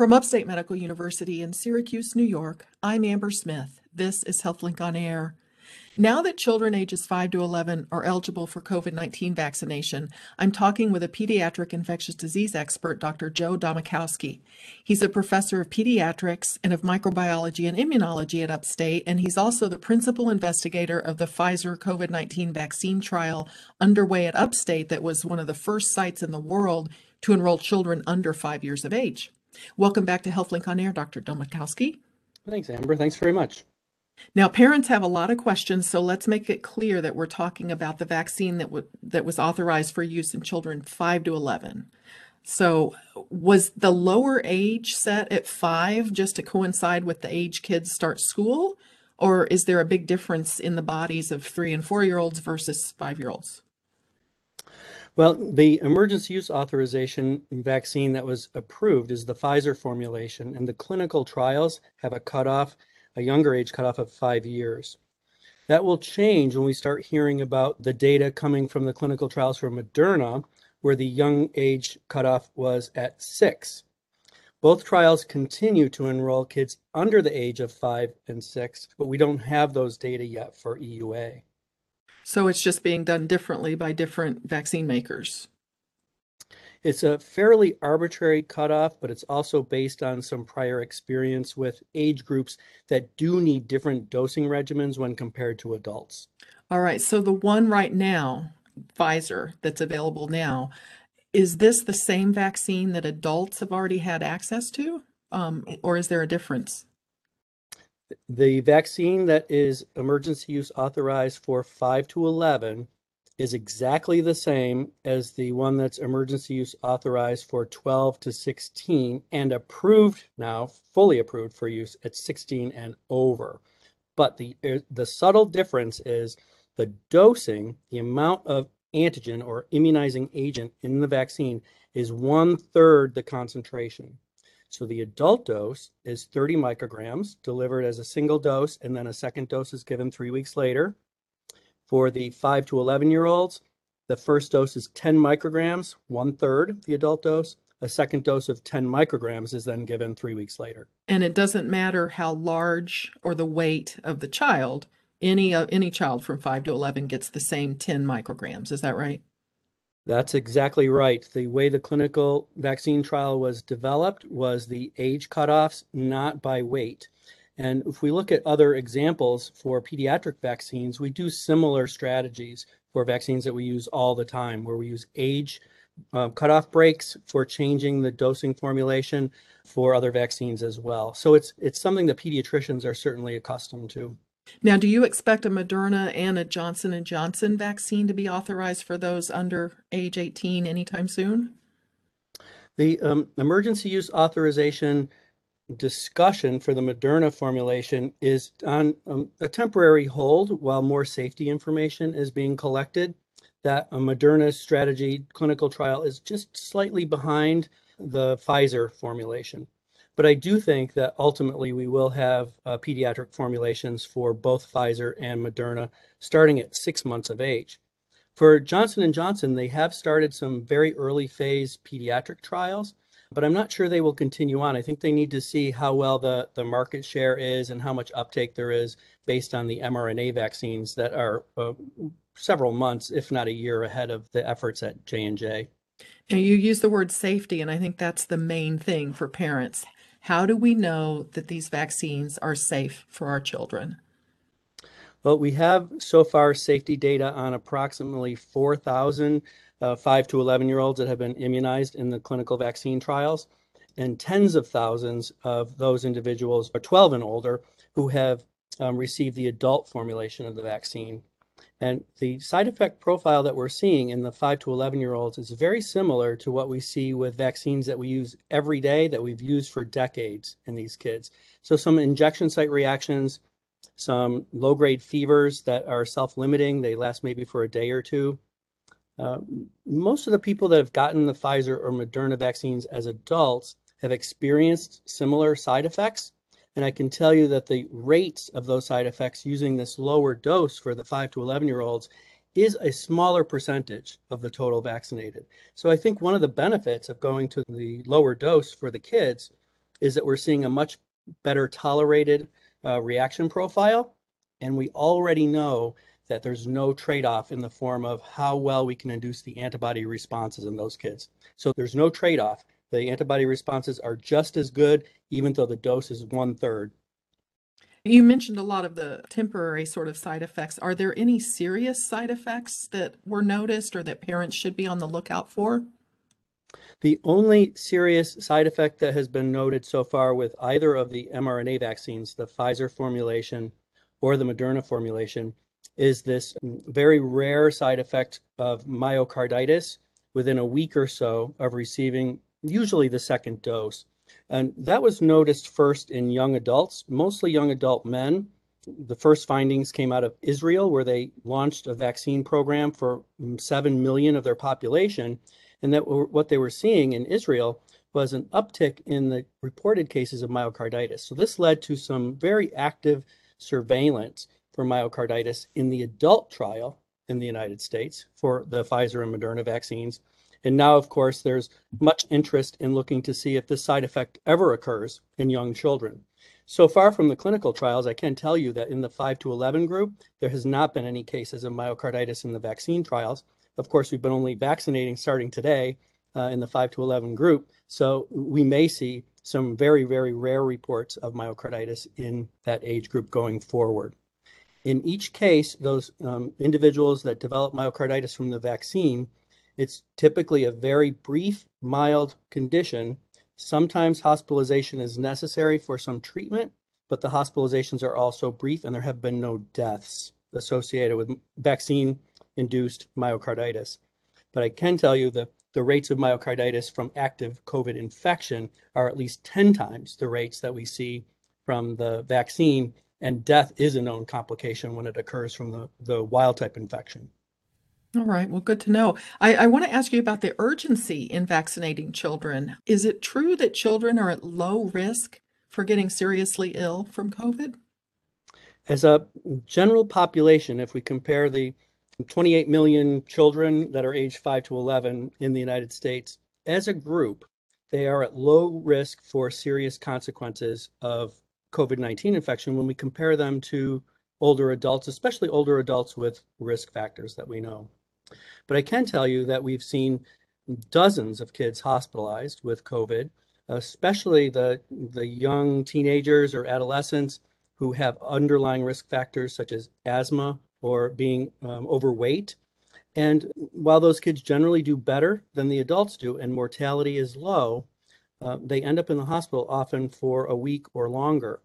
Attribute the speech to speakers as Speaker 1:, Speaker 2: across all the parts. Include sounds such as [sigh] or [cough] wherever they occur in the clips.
Speaker 1: From Upstate Medical University in Syracuse, New York, I'm Amber Smith. This is HealthLink on Air. Now that children ages 5 to 11 are eligible for COVID 19 vaccination, I'm talking with a pediatric infectious disease expert, Dr. Joe Domachowske. He's a professor of pediatrics and of microbiology and immunology at Upstate, and he's also the principal investigator of the Pfizer COVID 19 vaccine trial underway at Upstate, that was one of the first sites in the world to enroll children under five years of age. Welcome back to HealthLink on Air, Dr. Domachowske.
Speaker 2: Thanks, Amber. Thanks very much.
Speaker 1: Now, parents have a lot of questions, so let's make it clear that we're talking about the vaccine that, that was authorized for use in children 5 to 11. So, was the lower age set at 5 just to coincide with the age kids start school? Or is there a big difference in the bodies of 3 and 4 year olds versus 5 year olds?
Speaker 2: Well, the emergency use authorization vaccine that was approved is the Pfizer formulation, and the clinical trials have a cutoff, a younger age cutoff of five years. That will change when we start hearing about the data coming from the clinical trials for Moderna, where the young age cutoff was at six. Both trials continue to enroll kids under the age of five and six, but we don't have those data yet for EUA.
Speaker 1: So it's just being done differently by different vaccine makers.
Speaker 2: It's a fairly arbitrary cutoff, but it's also based on some prior experience with age groups that do need different dosing regimens when compared to adults.
Speaker 1: All right. So the one right now, Pfizer, that's available now, is this the same vaccine that adults have already had access to? Um, or is there a difference?
Speaker 2: The vaccine that is emergency use authorized for 5 to 11 is exactly the same as the one that's emergency use authorized for 12 to 16 and approved now, fully approved for use at 16 and over. But the uh, the subtle difference is the dosing, the amount of antigen or immunizing agent in the vaccine is one third the concentration. So the adult dose is 30 micrograms delivered as a single dose, and then a second dose is given three weeks later. For the 5 to 11 year olds, the first dose is 10 micrograms, one third the adult dose. A second dose of 10 micrograms is then given three weeks later.
Speaker 1: And it doesn't matter how large or the weight of the child, any, uh, any child from 5 to 11 gets the same 10 micrograms. Is that right?
Speaker 2: That's exactly right. The way the clinical vaccine trial was developed was the age cutoffs, not by weight. And if we look at other examples for pediatric vaccines, we do similar strategies for vaccines that we use all the time, where we use age uh, cutoff breaks for changing the dosing formulation for other vaccines as well. So it's it's something that pediatricians are certainly accustomed to.
Speaker 1: Now, do you expect a Moderna and a Johnson and Johnson vaccine to be authorized for those under age 18 anytime soon?
Speaker 2: The um, emergency use authorization discussion for the Moderna formulation is on um, a temporary hold while more safety information is being collected. That a Moderna strategy clinical trial is just slightly behind the Pfizer formulation. But I do think that ultimately we will have uh, pediatric formulations for both Pfizer and Moderna starting at six months of age. For Johnson & Johnson, they have started some very early phase pediatric trials, but I'm not sure they will continue on. I think they need to see how well the, the market share is and how much uptake there is based on the mRNA vaccines that are uh, several months, if not a year ahead of the efforts at J&J.
Speaker 1: You use the word safety, and I think that's the main thing for parents. How do we know that these vaccines are safe for our children?
Speaker 2: Well, we have so far safety data on approximately 4,000 uh, 5 to 11 year olds that have been immunized in the clinical vaccine trials, and tens of thousands of those individuals are 12 and older who have um, received the adult formulation of the vaccine. And the side effect profile that we're seeing in the 5 to 11 year olds is very similar to what we see with vaccines that we use every day that we've used for decades in these kids. So, some injection site reactions, some low grade fevers that are self limiting, they last maybe for a day or two. Uh, most of the people that have gotten the Pfizer or Moderna vaccines as adults have experienced similar side effects and I can tell you that the rates of those side effects using this lower dose for the 5 to 11 year olds is a smaller percentage of the total vaccinated. So I think one of the benefits of going to the lower dose for the kids is that we're seeing a much better tolerated uh, reaction profile. And we already know that there's no trade-off in the form of how well we can induce the antibody responses in those kids. So there's no trade-off. The antibody responses are just as good, even though the dose is one third.
Speaker 1: You mentioned a lot of the temporary sort of side effects. Are there any serious side effects that were noticed or that parents should be on the lookout for?
Speaker 2: The only serious side effect that has been noted so far with either of the mRNA vaccines, the Pfizer formulation or the Moderna formulation, is this very rare side effect of myocarditis within a week or so of receiving usually the second dose. And that was noticed first in young adults, mostly young adult men. The first findings came out of Israel, where they launched a vaccine program for 7 million of their population. And that what they were seeing in Israel was an uptick in the reported cases of myocarditis. So this led to some very active surveillance for myocarditis in the adult trial in the United States for the Pfizer and Moderna vaccines. And now, of course, there's much interest in looking to see if this side effect ever occurs in young children. So far from the clinical trials, I can tell you that in the 5 to 11 group, there has not been any cases of myocarditis in the vaccine trials. Of course, we've been only vaccinating starting today uh, in the 5 to 11 group. So we may see some very, very rare reports of myocarditis in that age group going forward. In each case, those um, individuals that develop myocarditis from the vaccine it's typically a very brief, mild condition. Sometimes hospitalization is necessary for some treatment, but the hospitalizations are also brief and there have been no deaths associated with vaccine induced myocarditis. But I can tell you that the rates of myocarditis from active COVID infection are at least 10 times the rates that we see from the vaccine, and death is a known complication when it occurs from the, the wild type infection.
Speaker 1: All right, well, good to know. I, I want to ask you about the urgency in vaccinating children. Is it true that children are at low risk for getting seriously ill from COVID?
Speaker 2: As a general population, if we compare the 28 million children that are age 5 to 11 in the United States, as a group, they are at low risk for serious consequences of COVID 19 infection when we compare them to older adults, especially older adults with risk factors that we know. But I can tell you that we've seen dozens of kids hospitalized with COVID, especially the, the young teenagers or adolescents who have underlying risk factors such as asthma or being um, overweight. And while those kids generally do better than the adults do and mortality is low, uh, they end up in the hospital often for a week or longer.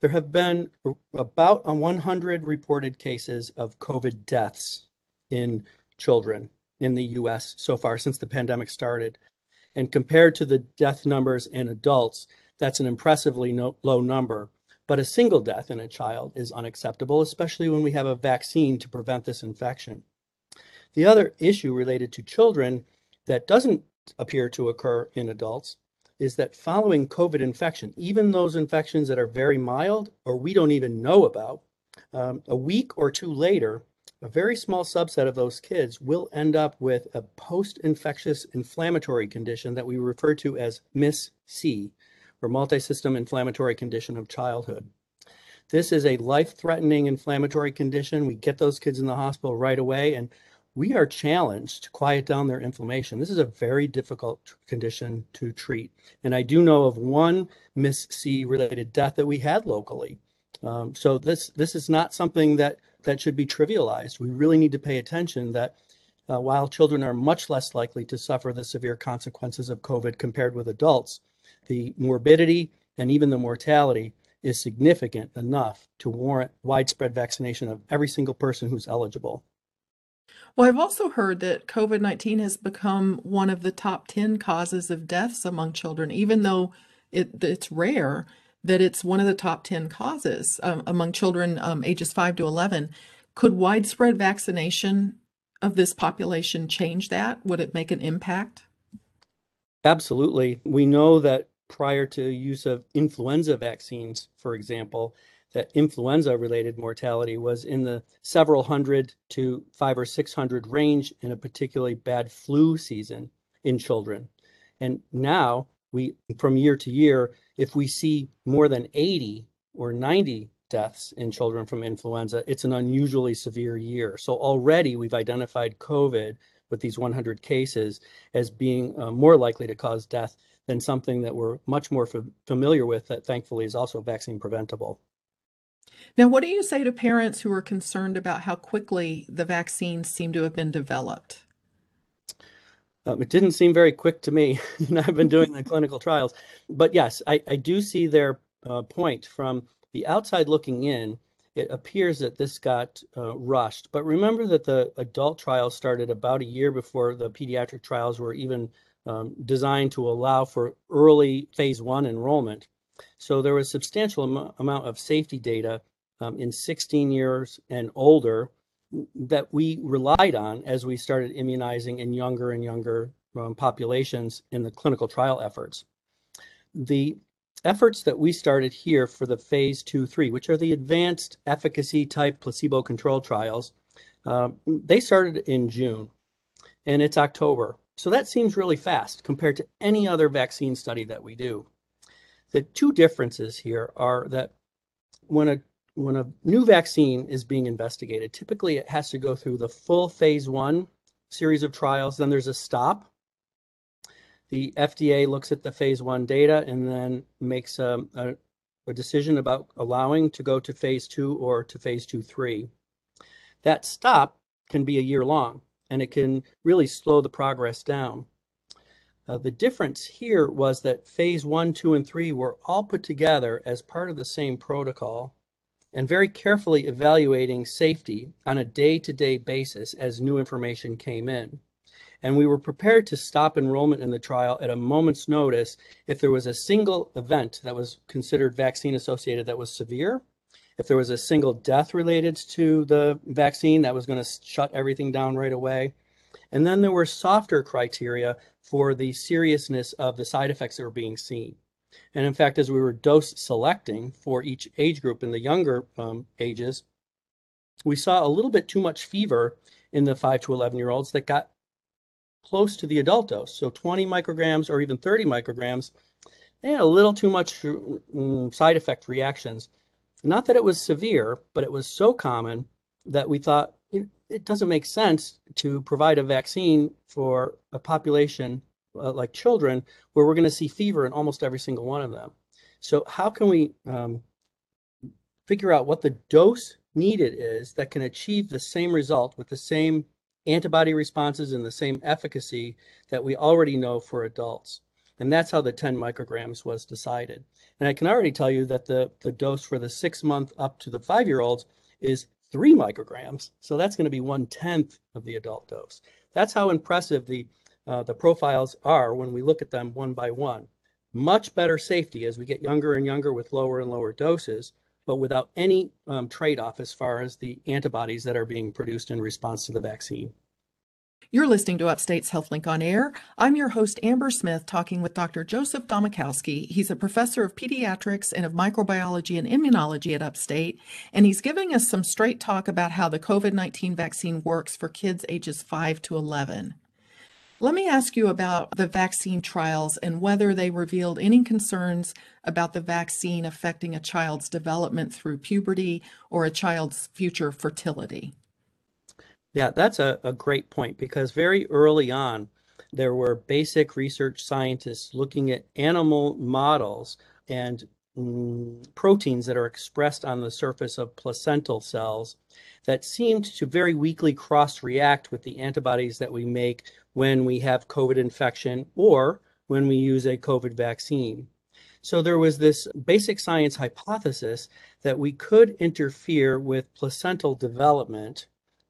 Speaker 2: There have been about 100 reported cases of COVID deaths in children in the US so far since the pandemic started. And compared to the death numbers in adults, that's an impressively no, low number. But a single death in a child is unacceptable, especially when we have a vaccine to prevent this infection. The other issue related to children that doesn't appear to occur in adults is that following COVID infection, even those infections that are very mild or we don't even know about, um, a week or two later, a very small subset of those kids will end up with a post-infectious inflammatory condition that we refer to as MIS-C, or multi-system inflammatory condition of childhood. This is a life-threatening inflammatory condition. We get those kids in the hospital right away, and we are challenged to quiet down their inflammation. This is a very difficult condition to treat. And I do know of one MIS-C related death that we had locally. Um, so this this is not something that that should be trivialized. We really need to pay attention that uh, while children are much less likely to suffer the severe consequences of COVID compared with adults, the morbidity and even the mortality is significant enough to warrant widespread vaccination of every single person who's eligible.
Speaker 1: Well, I've also heard that COVID 19 has become one of the top 10 causes of deaths among children, even though it, it's rare that it's one of the top 10 causes um, among children um, ages 5 to 11. Could widespread vaccination of this population change that? Would it make an impact?
Speaker 2: Absolutely. We know that prior to use of influenza vaccines, for example, that influenza related mortality was in the several hundred to five or 600 range in a particularly bad flu season in children. And now we, from year to year, if we see more than 80 or 90 deaths in children from influenza, it's an unusually severe year. So already we've identified COVID with these 100 cases as being uh, more likely to cause death than something that we're much more f- familiar with that thankfully is also vaccine preventable.
Speaker 1: Now, what do you say to parents who are concerned about how quickly the vaccines seem to have been developed?
Speaker 2: Um, it didn't seem very quick to me. [laughs] I've been doing the clinical trials. But yes, I, I do see their uh, point from the outside looking in. It appears that this got uh, rushed. But remember that the adult trials started about a year before the pediatric trials were even um, designed to allow for early phase one enrollment. So there was substantial am- amount of safety data um, in 16 years and older that we relied on as we started immunizing in younger and younger um, populations in the clinical trial efforts. The efforts that we started here for the phase two, three, which are the advanced efficacy type placebo controlled trials, um, they started in June and it's October. So that seems really fast compared to any other vaccine study that we do. The two differences here are that when a when a new vaccine is being investigated, typically it has to go through the full phase one series of trials. Then there's a stop. The FDA looks at the phase one data and then makes a, a, a decision about allowing to go to phase two or to phase two, three. That stop can be a year long and it can really slow the progress down. Uh, the difference here was that phase one, two, and three were all put together as part of the same protocol and very carefully evaluating safety on a day to day basis as new information came in. And we were prepared to stop enrollment in the trial at a moment's notice if there was a single event that was considered vaccine associated that was severe, if there was a single death related to the vaccine that was going to shut everything down right away. And then there were softer criteria for the seriousness of the side effects that were being seen. And in fact, as we were dose selecting for each age group in the younger um, ages, we saw a little bit too much fever in the 5 to 11 year olds that got close to the adult dose. So 20 micrograms or even 30 micrograms, they had a little too much um, side effect reactions. Not that it was severe, but it was so common that we thought it, it doesn't make sense to provide a vaccine for a population uh, like children, where we're going to see fever in almost every single one of them. So how can we um, figure out what the dose needed is that can achieve the same result with the same antibody responses and the same efficacy that we already know for adults? And that's how the 10 micrograms was decided. And I can already tell you that the, the dose for the six month up to the five year olds is three micrograms. So that's going to be one tenth of the adult dose. That's how impressive the uh, the profiles are when we look at them one by one. Much better safety as we get younger and younger with lower and lower doses, but without any um, trade off as far as the antibodies that are being produced in response to the vaccine.
Speaker 1: You're listening to Upstate's HealthLink on Air. I'm your host, Amber Smith, talking with Dr. Joseph Domachowske. He's a professor of pediatrics and of microbiology and immunology at Upstate, and he's giving us some straight talk about how the COVID 19 vaccine works for kids ages 5 to 11. Let me ask you about the vaccine trials and whether they revealed any concerns about the vaccine affecting a child's development through puberty or a child's future fertility.
Speaker 2: Yeah, that's a, a great point because very early on, there were basic research scientists looking at animal models and mm, proteins that are expressed on the surface of placental cells that seemed to very weakly cross react with the antibodies that we make when we have COVID infection or when we use a COVID vaccine. So there was this basic science hypothesis that we could interfere with placental development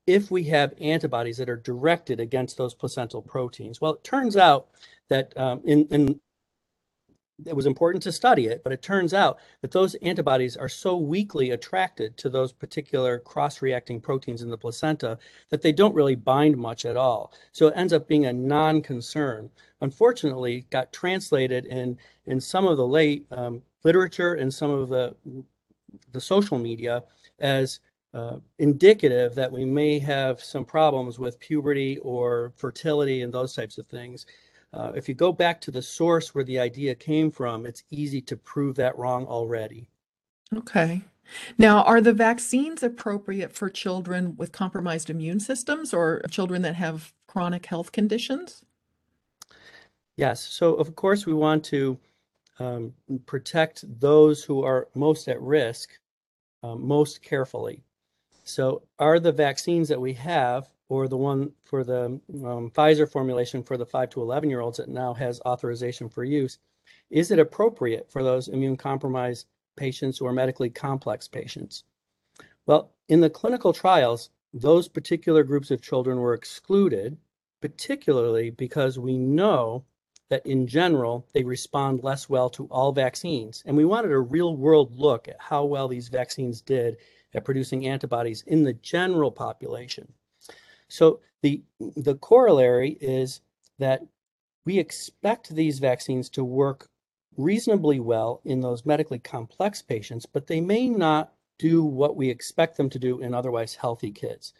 Speaker 2: if we have antibodies that are directed against those placental proteins. Well, it turns out that um, in, in it was important to study it, but it turns out that those antibodies are so weakly attracted to those particular cross-reacting proteins in the placenta that they don't really bind much at all. So it ends up being a non-concern. Unfortunately, got translated in in some of the late um, literature and some of the the social media as uh, indicative that we may have some problems with puberty or fertility and those types of things. Uh, if you go back to the source where the idea came from, it's easy to prove that wrong already.
Speaker 1: Okay. Now, are the vaccines appropriate for children with compromised immune systems or children that have chronic health conditions?
Speaker 2: Yes. So, of course, we want to um, protect those who are most at risk um, most carefully. So, are the vaccines that we have, or the one for the um, Pfizer formulation for the 5 to 11 year olds that now has authorization for use, is it appropriate for those immune compromised patients or medically complex patients? Well, in the clinical trials, those particular groups of children were excluded, particularly because we know that in general, they respond less well to all vaccines. And we wanted a real world look at how well these vaccines did at producing antibodies in the general population. So the, the corollary is that we expect these vaccines to work reasonably well in those medically complex patients, but they may not do what we expect them to do in otherwise healthy kids.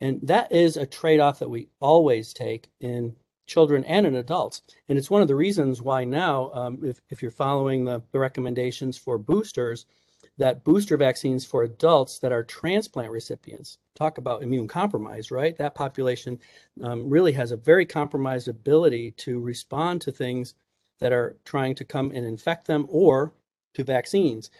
Speaker 2: And that is a trade off that we always take in children and in adults. And it's one of the reasons why now, um, if, if you're following the, the recommendations for boosters, that booster vaccines for adults that are transplant recipients talk about immune compromise right that population um, really has a very compromised ability to respond to things that are trying to come and infect them or to vaccines.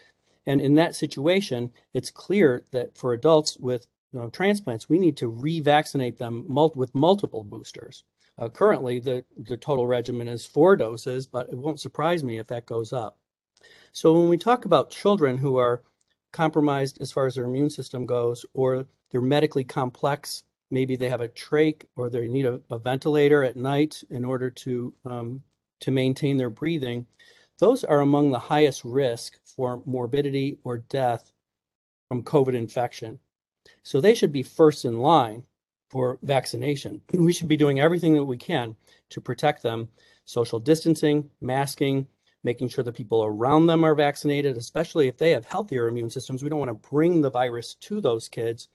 Speaker 2: And in that situation, it's clear that for adults with you know, transplants, we need to revaccinate them mul- with multiple boosters. Uh, currently, the, the total regimen is four doses, but it won't surprise me if that goes up. So when we talk about children who are compromised as far as their immune system goes, or they're medically complex, maybe they have a trach or they need a, a ventilator at night in order to um, to maintain their breathing, those are among the highest risk for morbidity or death from COVID infection. So they should be first in line for vaccination. We should be doing everything that we can to protect them social distancing, masking, making sure the people around them are vaccinated, especially if they have healthier immune systems. We don't want to bring the virus to those kids.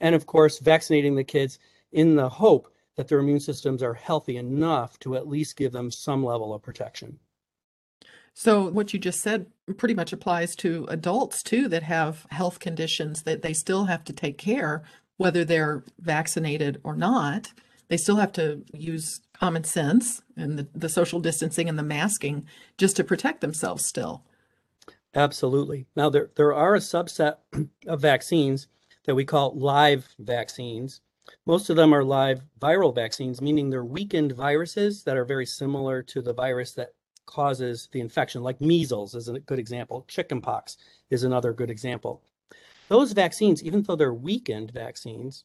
Speaker 2: And of course, vaccinating the kids in the hope that their immune systems are healthy enough to at least give them some level of protection.
Speaker 1: So, what you just said pretty much applies to adults too that have health conditions that they still have to take care, whether they're vaccinated or not. They still have to use common sense and the, the social distancing and the masking just to protect themselves still.
Speaker 2: Absolutely. Now, there, there are a subset [clears throat] of vaccines that we call live vaccines most of them are live viral vaccines, meaning they're weakened viruses that are very similar to the virus that causes the infection, like measles is a good example. Chickenpox is another good example. Those vaccines, even though they're weakened vaccines,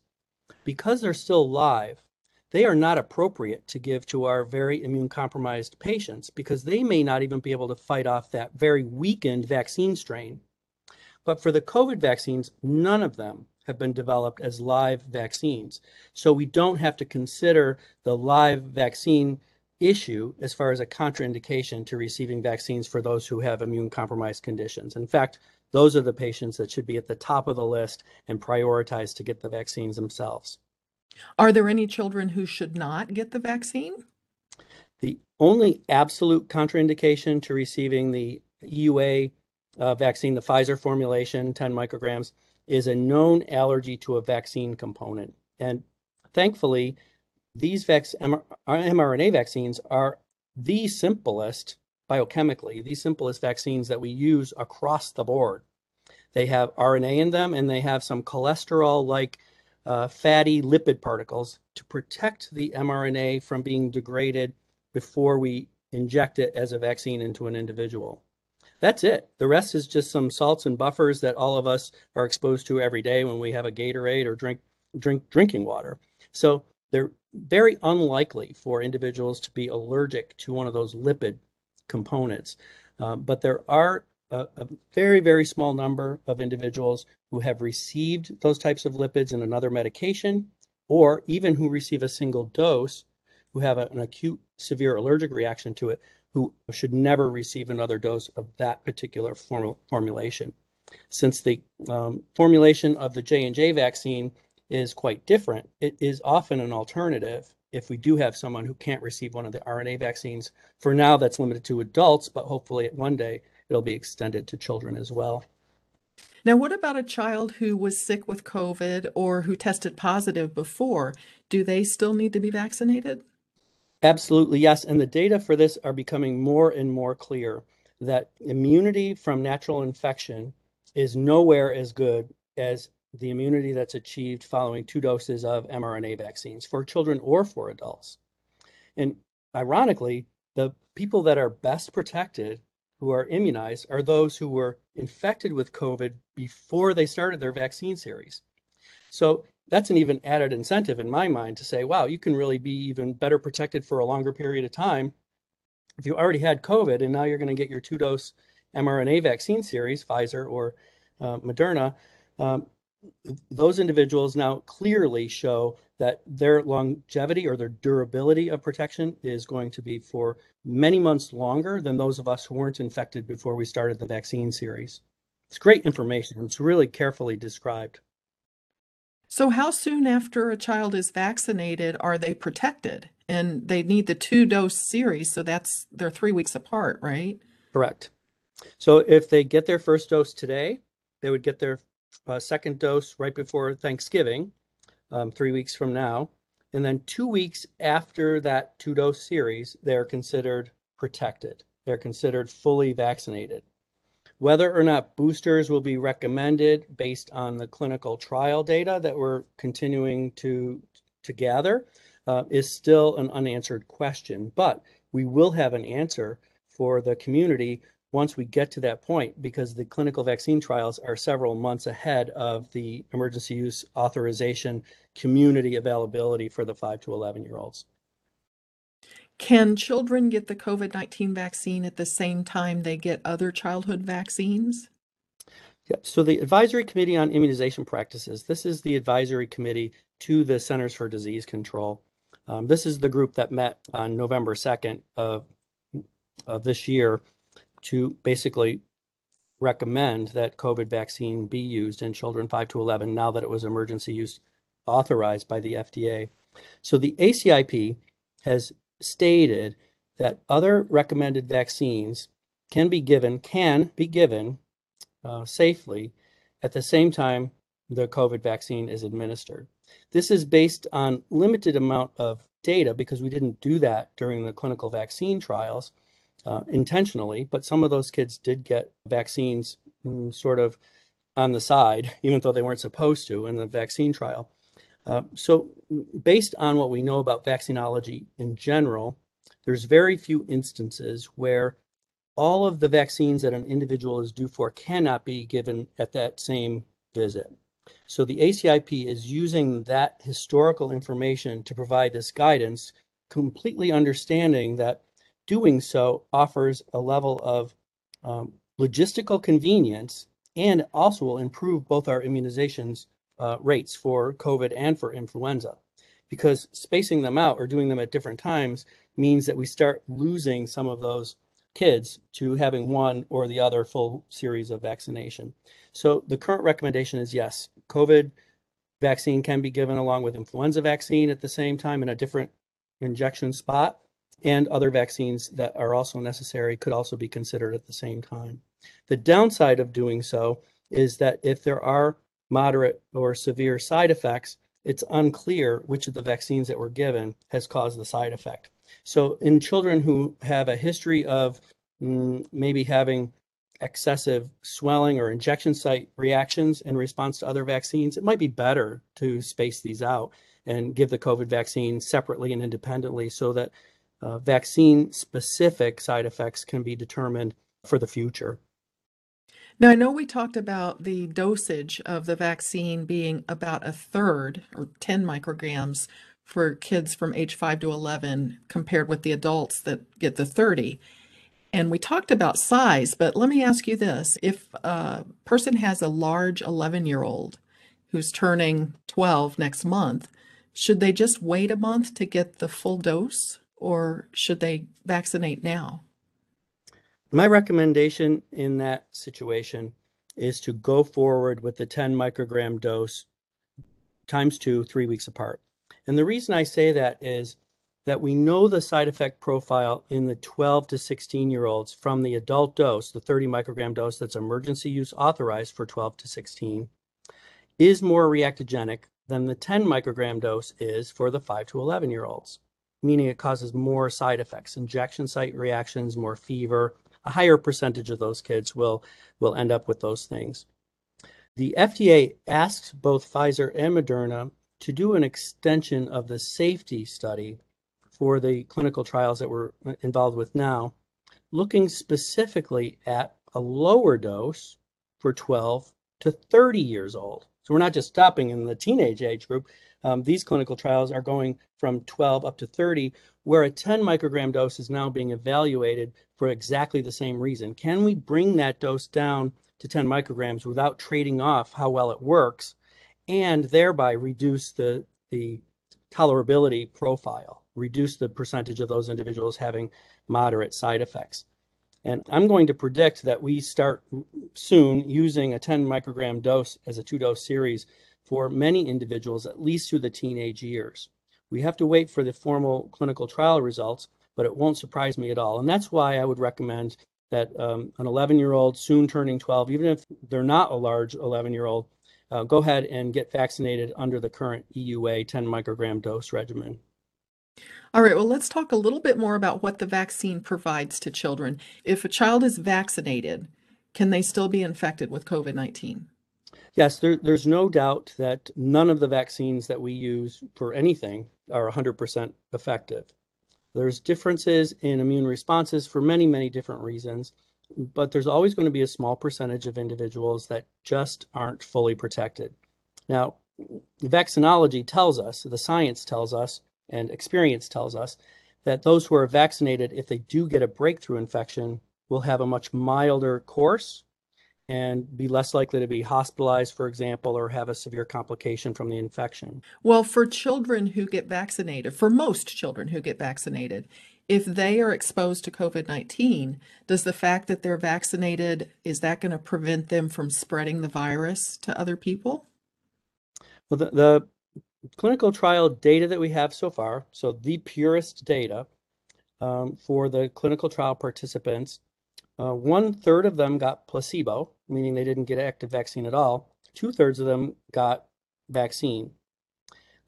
Speaker 2: because they're still live, they are not appropriate to give to our very immune compromised patients because they may not even be able to fight off that very weakened vaccine strain. But for the COVID vaccines, none of them have been developed as live vaccines. So we don't have to consider the live vaccine issue as far as a contraindication to receiving vaccines for those who have immune compromised conditions. In fact, those are the patients that should be at the top of the list and prioritized to get the vaccines themselves.
Speaker 1: Are there any children who should not get the vaccine?
Speaker 2: The only absolute contraindication to receiving the EUA uh, vaccine, the Pfizer formulation, 10 micrograms, is a known allergy to a vaccine component. And thankfully, these vac- mRNA vaccines are the simplest biochemically, the simplest vaccines that we use across the board. They have RNA in them and they have some cholesterol like uh, fatty lipid particles to protect the mRNA from being degraded before we inject it as a vaccine into an individual. That's it. The rest is just some salts and buffers that all of us are exposed to every day when we have a Gatorade or drink drink drinking water. So they're very unlikely for individuals to be allergic to one of those lipid components. Um, but there are a, a, very, very small number of individuals who have received those types of lipids in another medication, or even who receive a single dose, who have an acute severe allergic reaction to it, who should never receive another dose of that particular form formulation. Since the um, formulation of the J&J vaccine is quite different, it is often an alternative if we do have someone who can't receive one of the RNA vaccines. For now, that's limited to adults, but hopefully one day it'll be extended to children as well.
Speaker 1: Now, what about a child who was sick with COVID or who tested positive before? Do they still need to be vaccinated?
Speaker 2: Absolutely, yes. And the data for this are becoming more and more clear that immunity from natural infection is nowhere as good as the immunity that's achieved following two doses of mRNA vaccines for children or for adults. And ironically, the people that are best protected who are immunized are those who were infected with COVID before they started their vaccine series. So that's an even added incentive in my mind to say, wow, you can really be even better protected for a longer period of time. If you already had COVID and now you're going to get your two dose mRNA vaccine series, Pfizer or uh, Moderna, um, those individuals now clearly show that their longevity or their durability of protection is going to be for many months longer than those of us who weren't infected before we started the vaccine series. It's great information. It's really carefully described.
Speaker 1: So, how soon after a child is vaccinated are they protected? And they need the two dose series, so that's they're three weeks apart, right?
Speaker 2: Correct. So, if they get their first dose today, they would get their uh, second dose right before Thanksgiving, um, three weeks from now. And then two weeks after that two dose series, they're considered protected. They're considered fully vaccinated. Whether or not boosters will be recommended based on the clinical trial data that we're continuing to, to gather uh, is still an unanswered question, but we will have an answer for the community once we get to that point because the clinical vaccine trials are several months ahead of the emergency use authorization community availability for the 5 to 11 year olds.
Speaker 1: Can children get the COVID 19 vaccine at the same time they get other childhood vaccines?
Speaker 2: Yeah, so the Advisory Committee on Immunization Practices, this is the advisory committee to the Centers for Disease Control. Um, this is the group that met on November 2nd of, of this year to basically recommend that COVID vaccine be used in children 5 to 11 now that it was emergency use authorized by the FDA. So the ACIP has stated that other recommended vaccines can be given, can be given uh, safely at the same time the COVID vaccine is administered. This is based on limited amount of data because we didn't do that during the clinical vaccine trials uh, intentionally, but some of those kids did get vaccines mm, sort of on the side, [laughs] even though they weren't supposed to in the vaccine trial. Uh, so, based on what we know about vaccinology in general, there's very few instances where all of the vaccines that an individual is due for cannot be given at that same visit. So the ACIP is using that historical information to provide this guidance, completely understanding that doing so offers a level of um, logistical convenience and also will improve both our immunizations uh, rates for COVID and for influenza. Because spacing them out or doing them at different times means that we start losing some of those kids to having one or the other full series of vaccination. So the current recommendation is yes, COVID vaccine can be given along with influenza vaccine at the same time in a different injection spot and other vaccines that are also necessary could also be considered at the same time. The downside of doing so is that if there are moderate or severe side effects, it's unclear which of the vaccines that were given has caused the side effect. So in children who have a history of mm, maybe having excessive swelling or injection site reactions in response to other vaccines, it might be better to space these out and give the COVID vaccine separately and independently so that uh, vaccine specific side effects can be determined for the future.
Speaker 1: Now, I know we talked about the dosage of the vaccine being about a third or 10 micrograms for kids from age 5 to 11 compared with the adults that get the 30. And we talked about size, but let me ask you this. If a person has a large 11 year old who's turning 12 next month, should they just wait a month to get the full dose? Or should they vaccinate now?
Speaker 2: My recommendation in that situation is to go forward with the 10 microgram dose times two, three weeks apart. And the reason I say that is that we know the side effect profile in the 12 to 16 year olds from the adult dose, the 30 microgram dose that's emergency use authorized for 12 to 16, is more reactogenic than the 10 microgram dose is for the 5 to 11 year olds, meaning it causes more side effects, injection site reactions, more fever. A higher percentage of those kids will, will end up with those things. The FDA asks both Pfizer and Moderna to do an extension of the safety study for the clinical trials that we're involved with now, looking specifically at a lower dose for 12 to 30 years old. So we're not just stopping in the teenage age group. Um, these clinical trials are going from 12 up to 30, where a 10 microgram dose is now being evaluated for exactly the same reason. Can we bring that dose down to 10 micrograms without trading off how well it works and thereby reduce the, the tolerability profile, reduce the percentage of those individuals having moderate side effects? And I'm going to predict that we start soon using a 10 microgram dose as a two dose series for many individuals, at least through the teenage years. We have to wait for the formal clinical trial results, but it won't surprise me at all. And that's why I would recommend that um, an 11 year old, soon turning 12, even if they're not a large 11 year old, uh, go ahead and get vaccinated under the current EUA 10 microgram dose regimen.
Speaker 1: All right, well, let's talk a little bit more about what the vaccine provides to children. If a child is vaccinated, can they still be infected with COVID 19?
Speaker 2: Yes, there, there's no doubt that none of the vaccines that we use for anything are 100% effective. There's differences in immune responses for many, many different reasons, but there's always going to be a small percentage of individuals that just aren't fully protected. Now, vaccinology tells us, the science tells us, and experience tells us that those who are vaccinated, if they do get a breakthrough infection, will have a much milder course and be less likely to be hospitalized, for example, or have a severe complication from the infection.
Speaker 1: Well, for children who get vaccinated, for most children who get vaccinated, if they are exposed to COVID 19, does the fact that they're vaccinated, is that going to prevent them from spreading the virus to other people?
Speaker 2: Well, the, the clinical trial data that we have so far, so the purest data um, for the clinical trial participants, uh, one third of them got placebo, meaning they didn't get active vaccine at all. Two thirds of them got vaccine.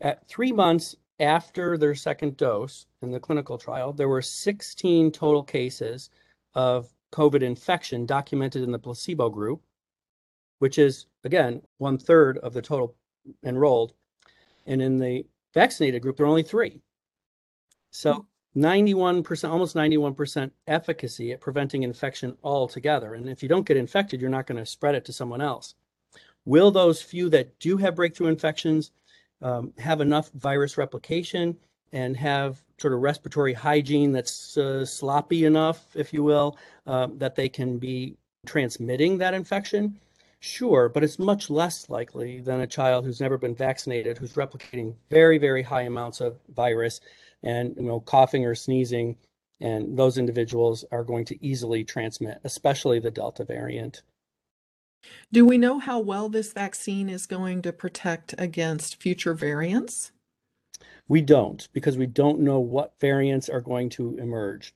Speaker 2: At three months after their second dose in the clinical trial, there were 16 total cases of COVID infection documented in the placebo group, which is, again, one third of the total enrolled. And in the vaccinated group, there are only three. So 91%, almost 91% efficacy at preventing infection altogether. And if you don't get infected, you're not going to spread it to someone else. Will those few that do have breakthrough infections um, have enough virus replication and have sort of respiratory hygiene that's uh, sloppy enough, if you will, uh, that they can be transmitting that infection? Sure, but it's much less likely than a child who's never been vaccinated, who's replicating very, very high amounts of virus and you know coughing or sneezing and those individuals are going to easily transmit, especially the Delta variant.
Speaker 1: Do we know how well this vaccine is going to protect against future variants?
Speaker 2: We don't, because we don't know what variants are going to emerge.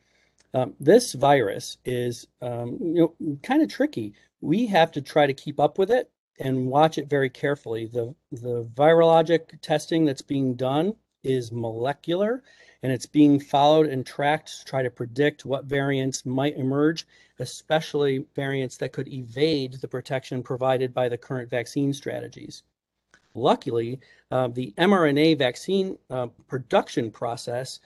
Speaker 2: Um, this virus is um, you know kind of tricky we have to try to keep up with it and watch it very carefully. The, the virologic testing that's being done is molecular and it's being followed and tracked to try to predict what variants might emerge, especially variants that could evade the protection provided by the current vaccine strategies. Luckily, uh, the mRNA vaccine uh, production process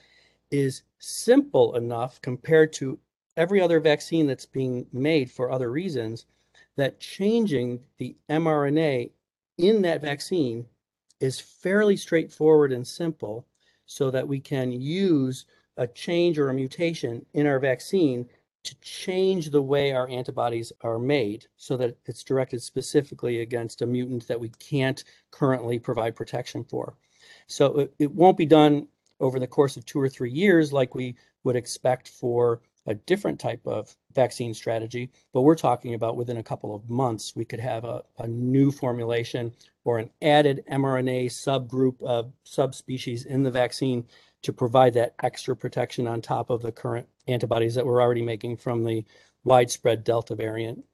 Speaker 2: is simple enough compared to every other vaccine that's being made for other reasons that changing the mRNA in that vaccine is fairly straightforward and simple so that we can use a change or a mutation in our vaccine to change the way our antibodies are made so that it's directed specifically against a mutant that we can't currently provide protection for. So it, it won't be done over the course of two or three years like we would expect for a different type of vaccine strategy, but we're talking about within a couple of months, we could have a, a new formulation or an added mRNA subgroup of subspecies in the vaccine to provide that extra protection on top of the current antibodies that we're already making from the widespread Delta variant.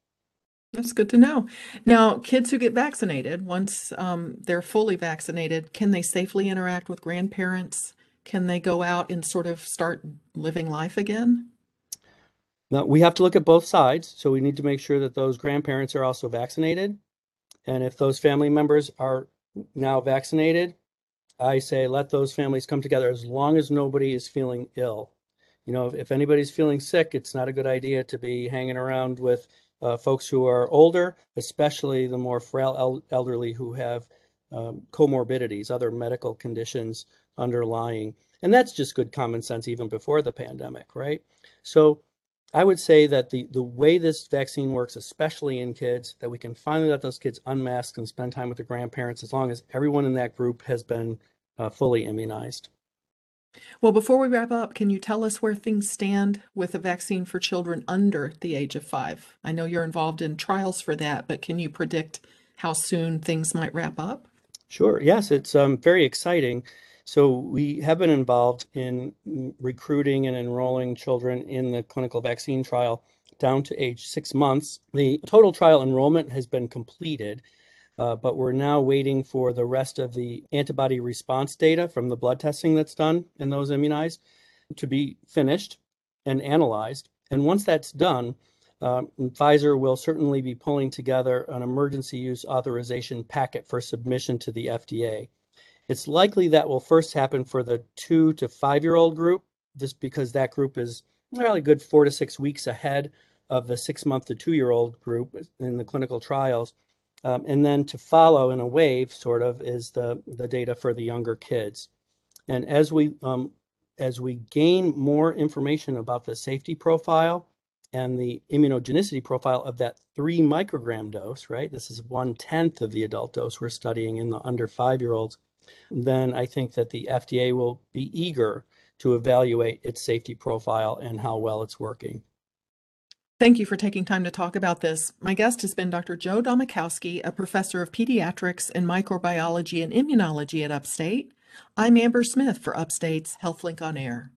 Speaker 1: That's good to know. Now, kids who get vaccinated, once um, they're fully vaccinated, can they safely interact with grandparents? Can they go out and sort of start living life again?
Speaker 2: Now, we have to look at both sides. So we need to make sure that those grandparents are also vaccinated. And if those family members are now vaccinated, I say let those families come together as long as nobody is feeling ill. You know, if, if anybody's feeling sick, it's not a good idea to be hanging around with uh, folks who are older, especially the more frail el- elderly who have um, comorbidities, other medical conditions underlying. And that's just good common sense even before the pandemic, right? So I would say that the, the way this vaccine works, especially in kids, that we can finally let those kids unmask and spend time with their grandparents as long as everyone in that group has been uh, fully immunized.
Speaker 1: Well, before we wrap up, can you tell us where things stand with a vaccine for children under the age of five? I know you're involved in trials for that, but can you predict how soon things might wrap up?
Speaker 2: Sure. Yes, it's um, very exciting. So we have been involved in recruiting and enrolling children in the clinical vaccine trial down to age six months. The total trial enrollment has been completed, uh, but we're now waiting for the rest of the antibody response data from the blood testing that's done in those immunized to be finished and analyzed. And once that's done, um, Pfizer will certainly be pulling together an emergency use authorization packet for submission to the FDA. It's likely that will first happen for the two to five year old group, just because that group is really good four to six weeks ahead of the six month to two year old group in the clinical trials. Um, and then to follow in a wave, sort of, is the, the data for the younger kids. And as we um, as we gain more information about the safety profile and the immunogenicity profile of that three microgram dose, right? This is one tenth of the adult dose we're studying in the under five year olds. Then I think that the FDA will be eager to evaluate its safety profile and how well it's working.
Speaker 1: Thank you for taking time to talk about this. My guest has been Dr. Joe Domachowske, a professor of pediatrics and microbiology and immunology at Upstate. I'm Amber Smith for Upstate's HealthLink on Air.